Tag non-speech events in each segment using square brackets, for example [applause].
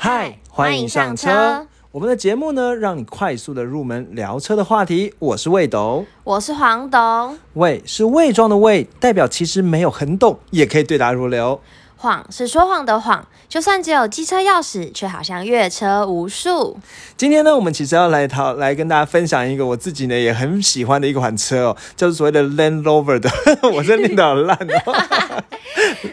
嗨，欢迎上车。我们的节目呢，让你快速的入门聊车的话题。我是魏董，我是黄董。魏是魏庄的魏，代表其实没有很懂，也可以对答如流。谎是说谎的谎，就算只有机车钥匙，却好像越车无数。今天呢，我们其实要来讨来跟大家分享一个我自己呢也很喜欢的一款车哦，就是所谓的 Land Rover 的，[laughs] 我这念的好烂哦。[laughs]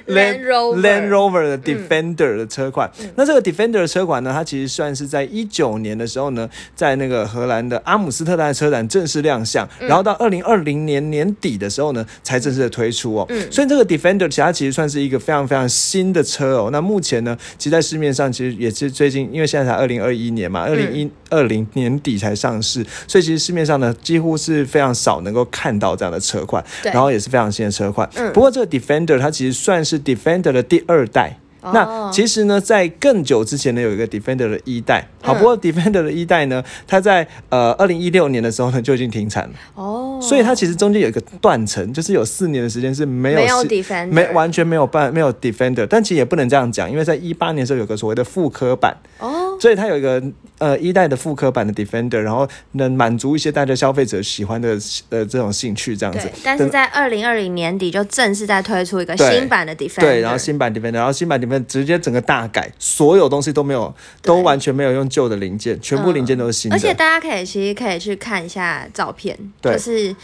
Land Rover Land Rover 的 Defender 的车款，那这个 Defender 的车款呢，它其实算是在一九年的时候呢，在那个荷兰的阿姆斯特丹车展正式亮相，然后到二零二零年年底的时候呢，才正式的推出哦。所以这个 Defender 其实它其实算是一个非常非常新的车哦。那目前呢，其实在市面上其实也是最近，因为现在才二零二一年嘛，二零一二零年底才上市，所以其实市面上呢几乎是非常少能够看到这样的车款，然后也是非常新的车款。不过这个 Defender 它其实算是 Defender 的第二代。那其实呢，在更久之前呢，有一个 Defender 的一代。好，不过 Defender 的一代呢，它在呃二零一六年的时候呢就已经停产了。哦，所以它其实中间有一个断层，就是有四年的时间是没有没有 Defender，没完全没有办没有 Defender。但其实也不能这样讲，因为在一八年的时候有个所谓的复刻版。哦，所以它有一个呃一代的复刻版的 Defender，然后能满足一些大家消费者喜欢的呃这种兴趣这样子。但是在二零二零年底就正式在推出一个新版的 Defender。对，然后新版 Defender，然后新版 Defender。直接整个大改，所有东西都没有，都完全没有用旧的零件，全部零件都是新的。而且大家可以其实可以去看一下照片，就是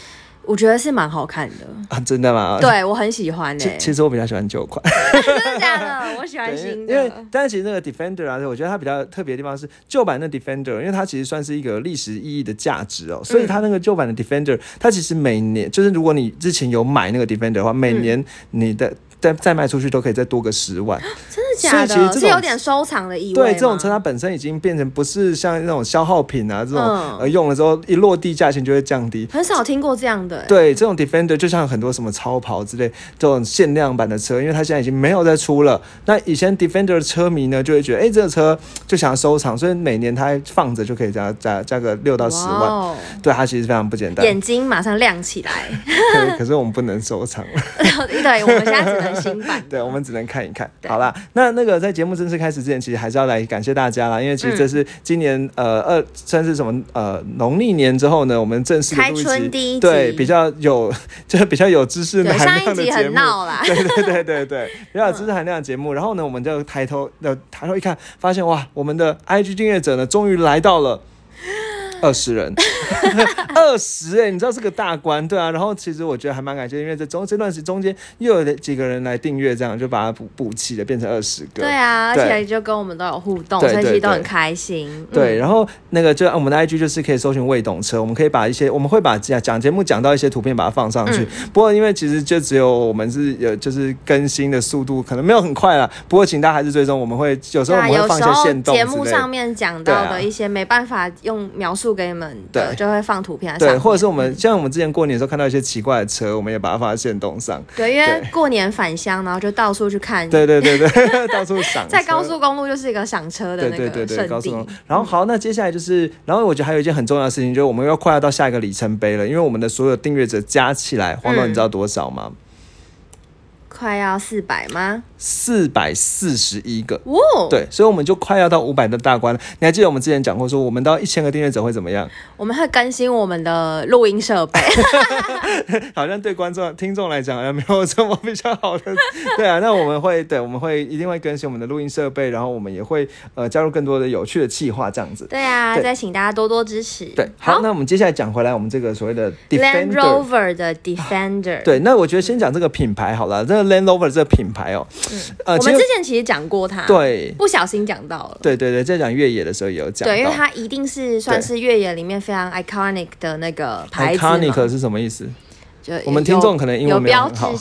我觉得是蛮好看的啊，真的吗？对我很喜欢诶。其实我比较喜欢旧款，真的假的？我喜欢新的。[laughs] 因为但是其实那个 Defender 啊，我觉得它比较特别的地方是旧版的 Defender，因为它其实算是一个历史意义的价值哦，所以它那个旧版的 Defender，它其实每年就是如果你之前有买那个 Defender 的话，每年你的。再再卖出去都可以再多个十万，真的假的？所以其实是有点收藏的意味。对，这种车它本身已经变成不是像那种消耗品啊，这种呃用了之后一落地价钱就会降低。很少听过这样的。对，这种 Defender 就像很多什么超跑之类这种限量版的车，因为它现在已经没有再出了。那以前 Defender 的车迷呢，就会觉得哎，这个车就想要收藏，所以每年它放着就可以加加加个六到十万。对，它其实非常不简单。眼睛马上亮起来。[laughs] 可是我们不能收藏了。[laughs] 对，我们现在只能。新版，[laughs] 对，我们只能看一看。好啦，那那那个在节目正式开始之前，其实还是要来感谢大家啦，因为其实这是今年呃二算是什么呃农历年之后呢，我们正式开春第一对比较有 [laughs] 就是比较有知识含量的节目，啦，对对对对对，[laughs] 比较有知识含量的节目。然后呢，我们就抬头呃抬头一看，发现哇，我们的 IG 订阅者呢，终于来到了。二十人，[laughs] 二十哎，你知道是个大关，对啊。然后其实我觉得还蛮感谢，因为这中这段时中间又有几个人来订阅，这样就把它补补齐了，变成二十个。对啊，而且就跟我们都有互动，所以其实都很开心。对，然后那个就我们的 IG 就是可以搜寻未懂车，我们可以把一些我们会把讲讲节目讲到一些图片把它放上去。不过因为其实就只有我们是有就是更新的速度可能没有很快了，不过请大家还是追踪，我们会有时候我们会放一些线动节目上面讲到的一些没办法用描述。给你们对，就会放图片。对，或者是我们像我们之前过年的时候看到一些奇怪的车，我们也把它放在线动上。对，因为过年返乡，然后就到处去看。对对对对，[laughs] 到处赏。[laughs] 在高速公路就是一个赏车的那个圣地。然后好，那接下来就是，然后我觉得还有一件很重要的事情，就是我们要快要到下一个里程碑了，因为我们的所有订阅者加起来，黄总你知道多少吗？快要四百吗？四百四十一个哦，对，所以我们就快要到五百的大关了。你还记得我们之前讲过，说我们到一千个订阅者会怎么样？我们会更新我们的录音设备，[laughs] 好像对观众、听众来讲好像没有什么比较好的。对啊，那我们会对，我们会一定会更新我们的录音设备，然后我们也会呃加入更多的有趣的企划，这样子。对啊，再请大家多多支持。对，好，那我们接下来讲回来，我们这个所谓的 Land Rover 的 Defender。对，那我觉得先讲这个品牌好了，这个 Land Rover 这个品牌哦，呃，我们之前其实讲过它，对，不小心讲到了，对对对，在讲越野的时候也有讲，对，因为它一定是算是越野里面非常 iconic 的那个牌子，iconic 是什么意思？我们听众可能英文没有很好，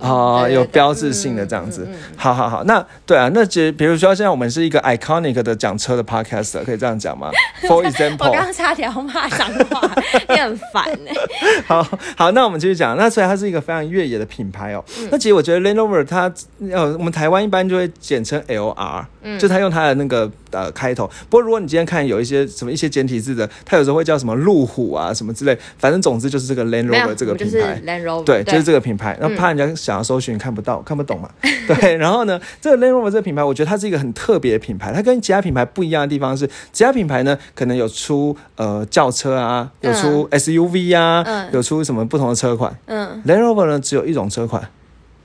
哦，有标志性的这样子，好好好，那对啊，那其实比如说现在我们是一个 iconic 的讲车的 podcast，可以这样讲吗？[laughs] For example，我刚刚差点要骂脏话，你很烦哎。[laughs] 好好，那我们继续讲，那所以它是一个非常越野的品牌哦。那其实我觉得 Land Rover 它呃，我们台湾一般就会简称 LR，嗯，就它用它的那个呃开头。不过如果你今天看有一些什么一些简体字的，它有时候会叫什么路虎啊什么之类，反正总之就是这个 Land Rover 这个品牌。牌。Land Rover，对，就是这个品牌，那怕人家想要搜寻看不到、看不懂嘛。[laughs] 对，然后呢，这个 Land Rover 这个品牌，我觉得它是一个很特别的品牌，它跟其他品牌不一样的地方是，其他品牌呢可能有出呃轿车啊，有出 SUV 啊，嗯有出什么不同的车款。嗯，Land Rover 呢只有一种车款，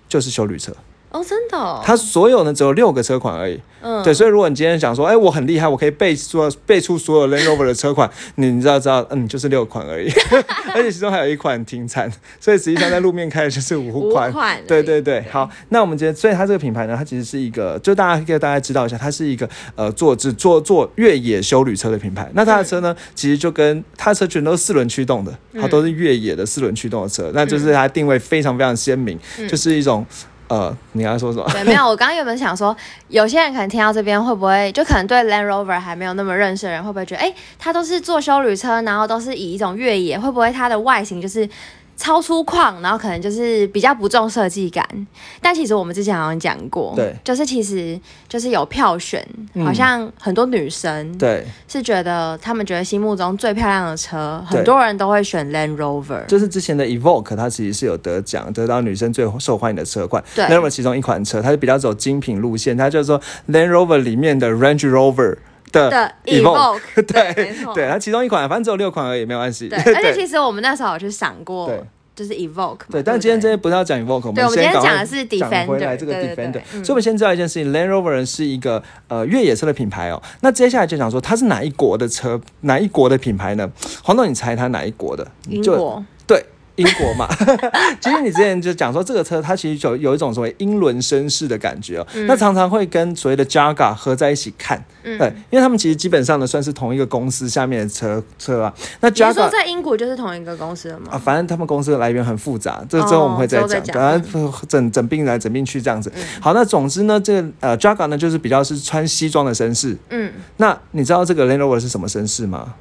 就是修旅车，哦，真的、哦，它所有呢只有六个车款而已。嗯，对，所以如果你今天想说，哎，我很厉害，我可以背所背出所有 Land Rover 的车款，你你知道知道，嗯，就是六款而已，[laughs] 而且其中还有一款停产，所以实际上在路面开的就是五款。五款。对对对，好，那我们今天，所以它这个品牌呢，它其实是一个，就大家给大家知道一下，它是一个呃做只做做越野修旅车的品牌。那它的车呢，其实就跟它的车全都是四轮驱动的，它都是越野的四轮驱动的车，那就是它定位非常非常鲜明，就是一种呃，你刚才说什么？对，没有，我刚刚原本想说，有些人可能听到这边会不会，就可能对 Land Rover 还没有那么认识的人，会不会觉得，哎，它都是做修旅车，然后都是以一种越野，会不会它的外形就是超粗犷，然后可能就是比较不重设计感？但其实我们之前好像讲过，对就是其实就是有票选，嗯好像很多女生对，是觉得他们觉得心目中最漂亮的车，很多人都会选 Land Rover，就是之前的 Evoque，它其实是有得奖，得到女生最受欢迎的车款。对 Land Rover 其中一款车，它是比较走精品路线，它就是说 Land Rover 里面的 Range Rover 的的 Evoque，Evoque，[laughs] 对对没错对，它其中一款，反正只有六款而已，没有关系。对，而且其实我们那时候有去想过对，就是 Evoque 嘛。对，但今天这些不是要讲 Evoque，我们今天先讲的是讲回来 Defender，这个 Defender，嗯所以我们先知道一件事情，Land Rover 是一个呃越野车的品牌哦。那接下来就想说它是哪一国的车，哪一国的品牌呢？黄总，你猜它哪一国的？英国，对。英国嘛，[laughs] 其实你之前就讲说这个车它其实有有一种所谓英伦绅士的感觉哦，那常常会跟所谓的 Jaga 合在一起看，嗯对，因为他们其实基本上呢算是同一个公司下面的车车啊。那 Jaga 在英国就是同一个公司了吗？啊，反正他们公司的来源很复杂，这之后我们会再讲，反正整整并来整并去这样子。好，那总之呢，这个呃 Jaga 呢就是比较是穿西装的绅士。嗯，那你知道这个 Land Rover 是什么绅士吗？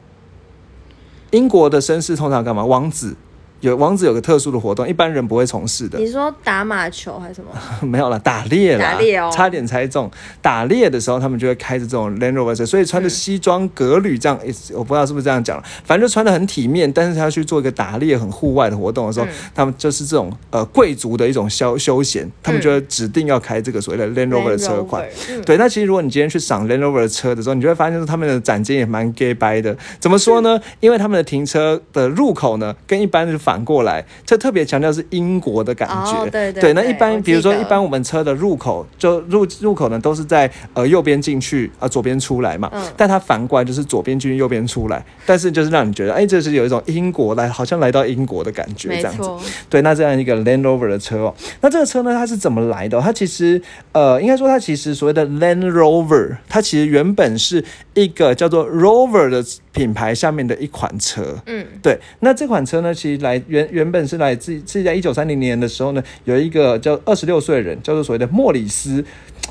英国的绅士通常干嘛？王子有王子有个特殊的活动，一般人不会从事的。你说打马球还是什么？[laughs] 没有了，打猎啦，打猎哦差点猜中。打猎的时候，他们就会开着这种 Land Rover 车，所以穿着西装革履这样，诶我不知道是不是这样讲了，反正就穿的很体面。但是他去做一个打猎很户外的活动的时候，嗯他们就是这种呃贵族的一种消休闲，他们就会指定要开这个所谓的 Land Rover 的车款。Rover，嗯对，那其实如果你今天去赏 Land Rover 的车的时候，你就会发现说他们的展间也蛮 gay 掰的。怎么说呢？因为他们的停车的入口呢，跟一般是反过来，这特别强调是英国的感觉。哦对对对那一般比如说一般我们车的入口就入入口呢都是在呃右边进去啊、左边出来嘛，嗯。但它反过来就是左边进去右边出来，但是就是让你觉得哎，这是有一种英国来好像来到英国的感觉这样子。错，对，那这样一个 Land Rover 的车哦，那这个车呢，它是怎么来的哦、它其实呃，应该说它其实所谓的 Land Rover，它其实原本是一个叫做 Rover 的品牌下面的一款车。嗯，对，那这款车呢，其实来原原本是来自是在一九三零年的时候呢，有一个叫二十六岁的人，叫做所谓的莫里斯。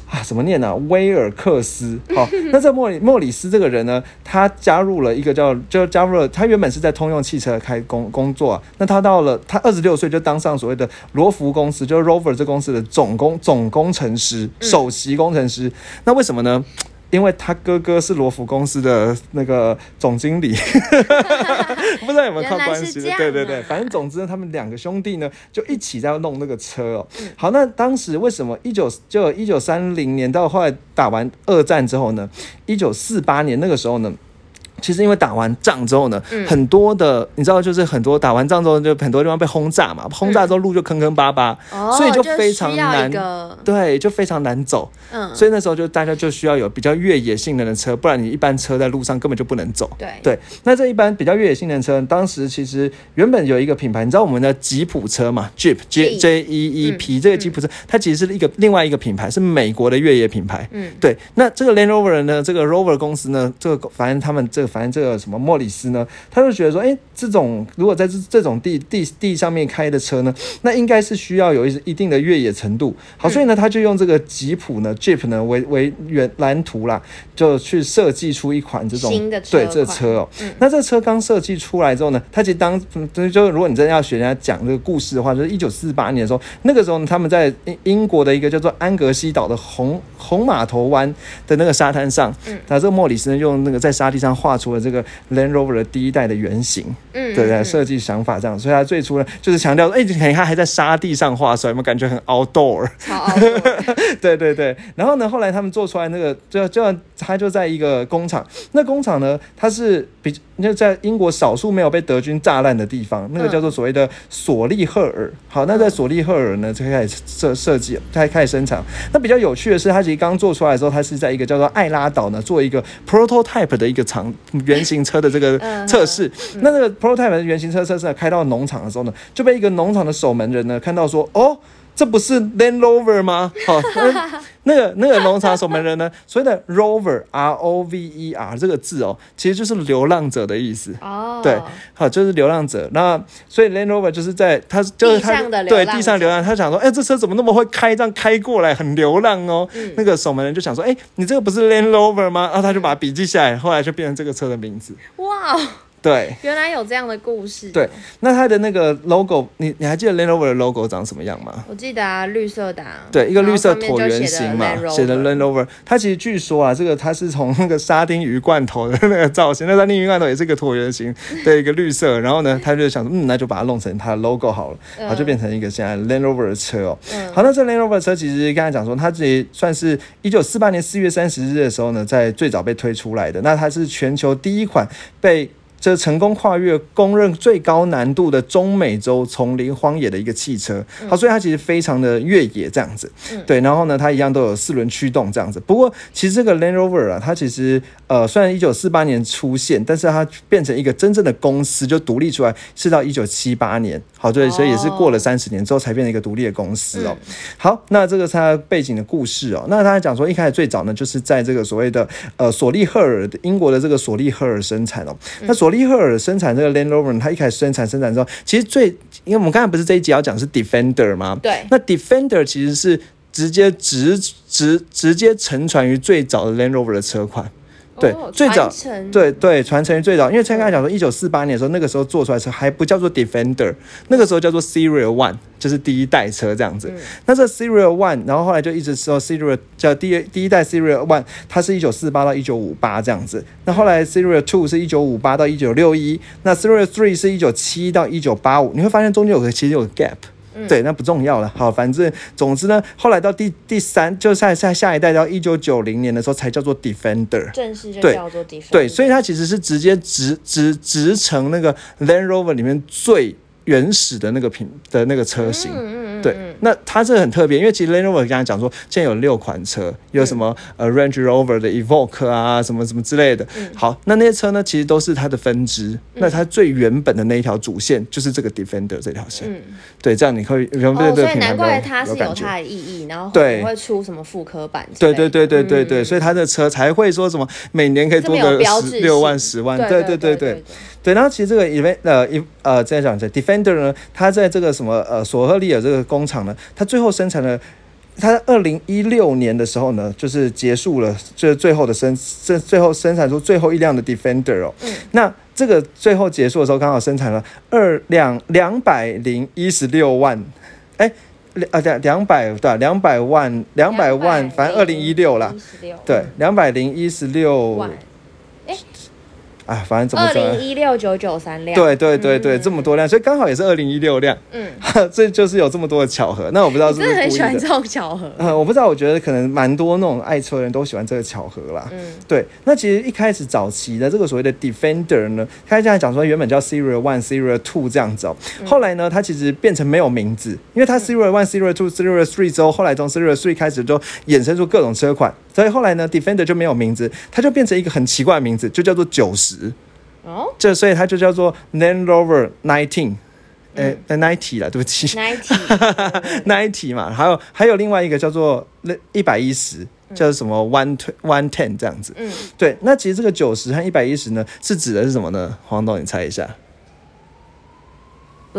啊，怎么念呢、威尔克斯。好、[laughs] 那这莫里莫里斯这个人呢，他加入了一个叫，就加入了，他原本是在通用汽车开工工作、啊，那他到了他二十六岁就当上所谓的罗孚公司，就是 Rover 这公司的总工总工程师、首席工程师。那为什么呢？因为他哥哥是罗孚公司的那个总经理，[laughs] 不知道有没有靠关系的？对对对，啊反正总之呢，他们两个兄弟呢就一起在弄那个车哦。嗯好，那当时为什么一九就一九三零年到后来打完二战之后呢？一九四八年那个时候呢？其实因为打完仗之后呢，嗯。很多的你知道，就是很多打完仗之后，就很多地方被轰炸嘛，轰炸之后路就坑坑巴巴，哦，所以就就非常难对，就非常难走。嗯，所以那时候就大家就需要有比较越野性能的车，不然你一般车在路上根本就不能走。对。对，那这一般比较越野性能的车，当时其实原本有一个品牌，你知道我们的吉普车嘛，Jeep J Jeep J E E P、这个吉普车，它其实是一个另外一个品牌，是美国的越野品牌。嗯，对，那这个 Land Rover 呢，这个 Rover 公司呢，这个反正他们这个反正这个什么莫里斯呢，他就觉得说，哎，这种如果在这这种地地地上面开的车呢，那应该是需要有一一定的越野程度。好，所以呢，他就用这个吉普呢，Jeep 呢为为原蓝图啦，就去设计出一款这种新的车对这款车哦。嗯那这车刚设计出来之后呢，它其实当嗯就是就如果你真的要学人家讲这个故事的话，就是一九四八年的时候，那个时候呢他们在英英国的一个叫做安格西岛的红红码头湾的那个沙滩上，嗯那这个莫里斯呢用那个在沙地上画画出了这个 Land Rover 的第一代的原型，嗯，对对，嗯设计想法这样，所以他最初呢就是强调，哎、你看他还在沙地上画出来，有没有感觉很 outdoor？超傲的 [laughs] 对对对，然后呢，后来他们做出来那个，就就他就在一个工厂，那工厂呢，它是比就在英国少数没有被德军炸烂的地方，那个叫做所谓的索利赫尔。好，那在索利赫尔呢，就开始设设计，开开始生产。那比较有趣的是，它其实刚做出来的时候，它是在一个叫做艾拉岛呢，做一个 prototype 的一个厂原型车的这个嗯测试。那那个 prototype 的原型车测试开到农场的时候呢，就被一个农场的守门人呢看到说，哦。这不是 Land Rover 吗？好、那那个那个农场守门人呢，所谓的 Rover R O V E R 这个字哦，其实就是流浪者的意思。哦，对，好，就是流浪者。那所以 Land Rover 就是在他就是他对地上流浪，他想说，哎、这车怎么那么会开，这样开过来很流浪哦。嗯那个守门人就想说，哎、你这个不是 Land Rover 吗？然后他就把它笔记下来，后来就变成这个车的名字。哇哦，对，原来有这样的故事。对，那它的那个 logo，你你还记得 Land Rover 的 logo 长什么样吗？我记得啊，绿色的、啊，对，一个绿色椭圆形嘛写的 Land Rover。它其实据说啊，这个它是从那个沙丁鱼罐头的那个造型，那沙丁鱼罐头也是一个椭圆形 [laughs] 的一个绿色。然后呢，他就想说，嗯，那就把它弄成它的 logo 好了，然后就变成一个现在 Land Rover 的车哦。嗯好，那这 Land Rover 的车其实刚才讲说，它自己算是一九四八年四月三十日的时候呢，在最早被推出来的。那它是全球第一款被这成功跨越公认最高难度的中美洲丛林荒野的一个汽车，好，所以它其实非常的越野这样子，对，然后呢，它一样都有四轮驱动这样子。不过，其实这个 Land Rover 啊，它其实呃，虽然一九四八年出现，但是它变成一个真正的公司，就独立出来是到一九七八年，好，对，所以也是过了三十年之后才变成一个独立的公司哦。好，那这个是它背景的故事哦。那他讲说，一开始最早呢，就是在这个所谓的呃索利赫尔英国的这个索利赫尔生产哦。那索利赫尔生产这个 Land Rover，呢它一开始生产生产之后，其实最因为我们刚才不是这一集要讲是 Defender 吗？对那 Defender 其实是直接直直直接承传于最早的 Land Rover 的车款。对哦最早对对，传承于最早，因为刚才讲说，一九四八年的时候，那个时候做出来的车还不叫做 Defender，那个时候叫做 Serial One，就是第一代车这样子。那这 Serial One，然后后来就一直说 Serial 叫第一第一代 Serial One，它是一九四八到一九五八这样子。那后来 Serial Two 是一九五八到一九六一，那 Serial Three 是一九七到一九八五，你会发现中间有个其实有个 gap。对，那不重要了。好，反正总之呢，后来到第第三，就下下下一代到一九九零年的时候才叫做 Defender。正式就对叫做 Defender。对，所以它其实是直接直直直成那个 Land Rover 里面最原始的那个品的那个车型。嗯嗯嗯对，那它这个很特别，因为其实 Land Rover 刚才讲说，现在有六款车，有什么、呃 Range Rover 的 Evoque 啊，什么什么之类的。好，那那些车呢，其实都是它的分支。那它最原本的那一条主线就是这个 Defender 这条线。嗯，对，这样你会以对这个品牌比较难怪它是有它的意义，然后对会会出什么复刻版对。对对对对对，嗯所以它的车才会说什么每年可以多个十六万、十万，对对对对对对对。然后其实这个 event 呃一呃再讲一下 Defender 呢，它在这个什么呃索赫利尔这个工厂呢，它最后生产了。它在二零一六年的时候呢，就是结束了，就是最后的生这最后生产出最后一辆的 Defender 哦。嗯那这个最后结束的时候，刚好生产了二两两百零一十六万，哎，两啊两两百对两百万两百万，反正二零一六啦，16对，两百零一十六万，啊，反正怎么二零一六九九三辆。对对对对，嗯这么多辆，所以刚好也是二零一六辆，嗯，[laughs] 这就是有这么多的巧合。那我不知道是不是故意的很喜欢这。种巧合。[laughs] 呃，我不知道，我觉得可能蛮多那种爱车的人都喜欢这个巧合啦。嗯对，那其实一开始早期的这个所谓的 Defender 呢，他这样讲说原本叫 Serial One、Serial Two 这样子哦，后来呢，它其实变成没有名字，因为它 Serial One、Serial Two、Serial Three 之后，后来从 Serial Three 开始就衍生出各种车款，所以后来呢，Defender 就没有名字，它就变成一个很奇怪的名字，就叫做九十，哦这所以它就叫做 Land Rover Nineteen。呃、呃 ninety 了，对不起，ninety，，ninety [laughs] 嘛，还有还有另外一个叫做那一百一十，叫什么 one one ten 这样子。嗯，对，那其实这个九十和一百一十呢，是指的是什么呢？黄董，你猜一下。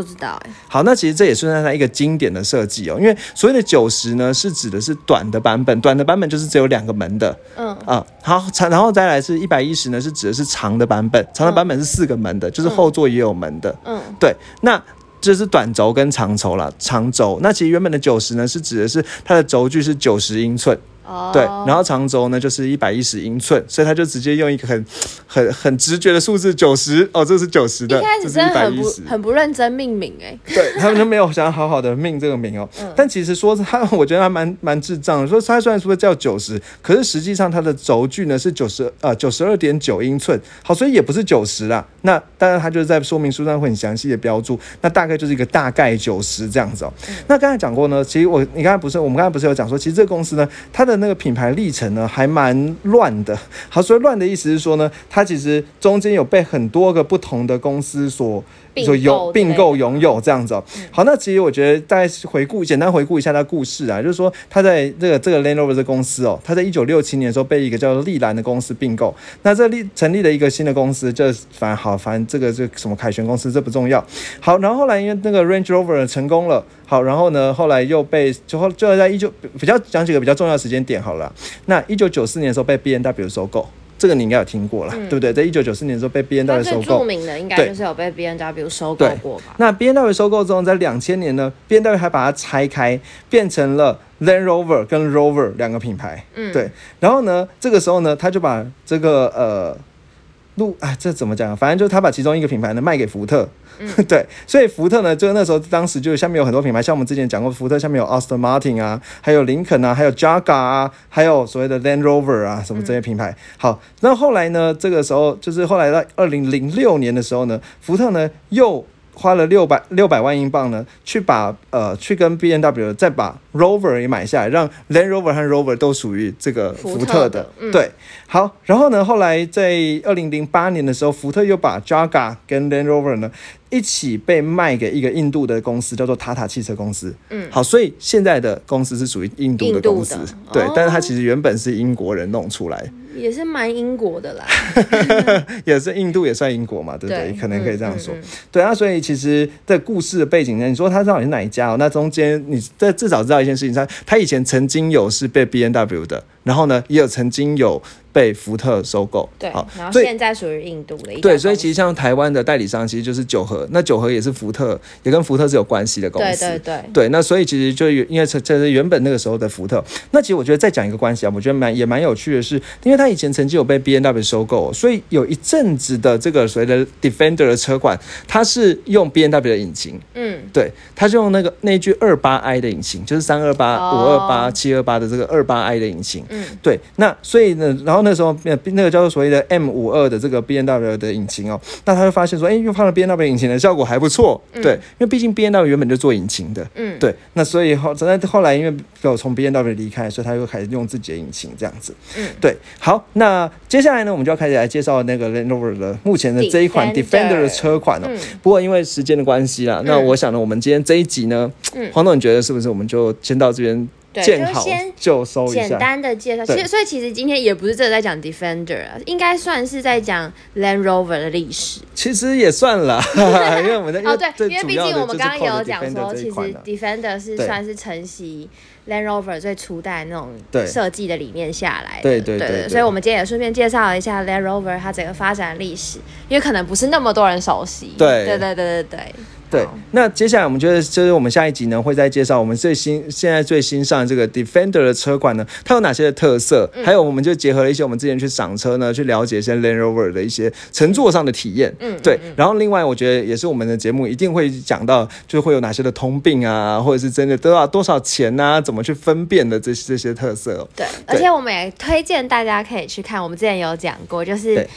不知道哎。好，那其实这也算是它一个经典的设计哦，因为所谓的九十呢，是指的是短的版本，短的版本就是只有两个门的嗯啊。好，长然后再来是一百一十呢，是指的是长的版本，长的版本是四个门的，就是后座也有门的。嗯对，那这是短轴跟长轴啦，长轴。那其实原本的九十呢，是指的是它的轴距是九十英寸。哦，对，然后长轴呢就是一百一十英寸，所以他就直接用一个很 [sniffs] 很很直觉的数字九十哦，这是九十的，一开始真的很。不很不认真命名哎，对他们就没有想要好好的命这个名哦。嗯 [laughs] 但其实说他，我觉得他蛮蛮智障的。说他虽然说叫九十，可是实际上它的轴距呢是九十呃九十二点九英寸，好，所以也不是九十啦。那当然，他就是在说明书上会很详细的标注，那大概就是一个大概九十这样子哦。嗯那刚才讲过呢，其实我你刚才不是我们刚才不是有讲说，其实这个公司呢，它的那个品牌历程呢还蛮乱的。[laughs] 好，所以乱的意思是说呢，它其实中间有被很多个不同的公司所并所有购之类的并购拥有这样子哦。好，那其实我觉得大概回顾简单回顾一下他故事啊，就是说他在这个这个 Land Rover 这公司哦，他在一九六七年的时候被一个叫做利兰的公司并购。那这立成立了一个新的公司，这反正好，反正这个这个什么凯旋公司这不重要。好，然后后来因为那个 Range Rover 成功了，好，然后呢后来又被就后就在一九比较讲几个比较重要的时间点好了。那一九九四年的时候被 B N W 收购。这个你应该有听过啦，对不对？在一九九四年的时候被 B N 它 W 收购著，名的应该就是有被 B N W 收购对过吧？那 B N W 收购之后，在两千年呢，B N W 还把它拆开，变成了 Land Rover 跟 Rover 两个品牌。嗯，对，然后呢，这个时候呢，他就把这个呃路啊，这怎么讲？反正就是他把其中一个品牌呢卖给福特。嗯 [laughs] 对，所以福特呢，就那时候当时就下面有很多品牌，像我们之前讲过，福特下面有 Aston Martin 啊，还有林肯啊，还有 Jaga 啊，还有所谓的 Land Rover 啊，什么这些品牌。好，那后来呢，这个时候就是后来到二零零六年的时候呢，福特呢又花了六百六百万英镑呢，去把呃去跟 B N W 再把 Rover 也买下来，让 Land Rover 和 Rover 都属于这个福福特特的嗯。对，好，然后呢，后来在二零零八年的时候，福特又把 Jaga 跟 Land Rover 呢一起被卖给一个印度的公司，叫做塔塔汽车公司。嗯好，所以现在的公司是属于印度的公司，对，哦但是它其实原本是英国人弄出来，也是蛮英国的啦。[laughs] 也是印度也算英国嘛，对不对？对可能可以这样说。嗯嗯嗯对啊，所以其实这故事的背景呢，你说他到底是哪一家哦？那中间你这至少知道一件事情，他他以前曾经有是被 B N W 的，然后呢也有曾经有被福特收购。对好，，然后现在属于印度的一对，所以其实像台湾的代理商其实就是九和，那九和也是福特，也跟福特是有关系的公司。对对，对，那所以其实就有因为这这是原本那个时候的福特。那其实我觉得再讲一个关系啊，我觉得蛮也蛮有趣的是，因为他以前曾经有被 B N W 收购，所以有一阵子的这个所谓的 Defender 的车款，它是用 B N W 的引擎，嗯，对，它是用那个那句二八 i 的引擎，就是三二八、五二八、七二八的这个二八 i 的引擎。嗯，对，那所以呢，然后那时候呃那个叫做所谓的 M 五二的这个 B N W 的引擎哦，那他就发现说，哎，用放了 B N W 引擎的效果还不错，对，因为毕竟 B N W 原本就做引擎的，嗯，对，那所以后在后来因为有从 B N W 离开，所以他又开始用自己的引擎这样子，嗯，对，好，那接下来呢，我们就要开始来介绍那个 Land Rover 的目前的这一款 Defender 的车款哦。嗯。不过因为时间的关系啦，那嗯。我想呢，我们今天这一集呢，嗯。黄总你觉得是不是我们就先到这边对见好就先就收一简？单的介绍，其对实所以其实今天也不是真的在讲 Defender 啊，应该算是在讲 Land Rover 的历史。其实也算了，[laughs] 因为我们在哦，对，因为毕竟我们刚刚也有讲说，其实 Defender 是算是承袭 Land Rover 最初代那种设计的理念下来的。对对对对所以我们今天也顺便介绍了一下 Land Rover 它整个发展历史，因为可能不是那么多人熟悉。对对对对对对。对，那接下来我们觉得，就是我们下一集呢，会再介绍我们最新现在最新上的这个 Defender 的车款呢，它有哪些的特色，嗯还有我们就结合了一些我们之前去赏车呢，去了解一些 Land Rover 的一些乘坐上的体验。嗯对。然后另外，我觉得也是我们的节目一定会讲到，就会有哪些的通病啊，或者是真的都要多少钱啊，怎么去分辨的这些这些特色哦。对，而且我们也推荐大家可以去看，我们之前有讲过，就是对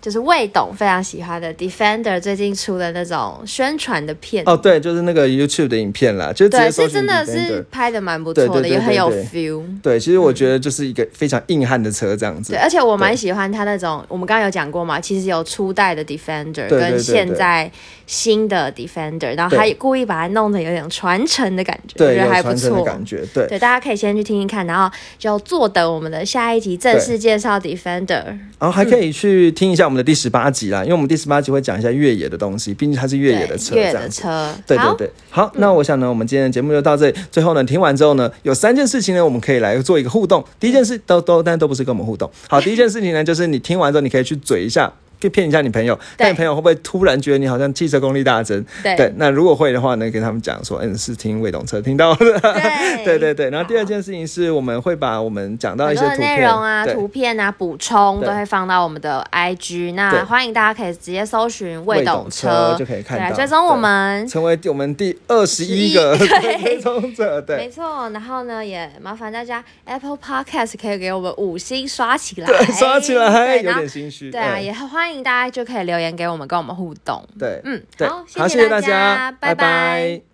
就是魏董非常喜欢的 Defender 最近出的那种宣传的片哦，对，就是那个 YouTube 的影片啦，就对，搜是真的是拍的蛮不错的，也很有 feel。对，其实我觉得就是一个非常硬汉的车这样子对，。而且我蛮喜欢它那种，我们刚刚有讲过嘛，其实有初代的 Defender 跟现在新的 Defender，然后还故意把它弄得有点传承的感觉，我，觉得还不错。感觉，对。对，大家可以先去听听看，然后就坐等我们的下一集正式介绍 Defender。然后还可以去听一下我们的第十八集啦，因为我们第十八集会讲一下越野的东西，毕竟它是越野的车，子。车，对对好对，好，那我想呢，我们今天的节目就到这里。最后呢，听完之后呢，有三件事情呢，我们可以来做一个互动。第一件事都都，但都不是跟我们互动。好，第一件事情呢，就是你听完之后，你可以去嘴一下骗一下你朋友，但你朋友会不会突然觉得你好像汽车功力大增？对，那如果会的话呢，跟他们讲说，嗯，是听未懂车听到的。对 [laughs] 对对对。然后第二件事情是我们会把我们讲到一些内容啊、图片啊、补充都会放到我们的 IG，那欢迎大家可以直接搜寻未懂车就可以看到，追踪我们，成为我们第二十一个 [laughs] 追踪者。对，没错。然后呢，也麻烦大家 Apple Podcast 可以给我们五星刷起来，刷起来，有点心虚。对啊，也欢迎大家就可以留言给我们，跟我们互动。对，嗯，好，谢谢大家，拜拜。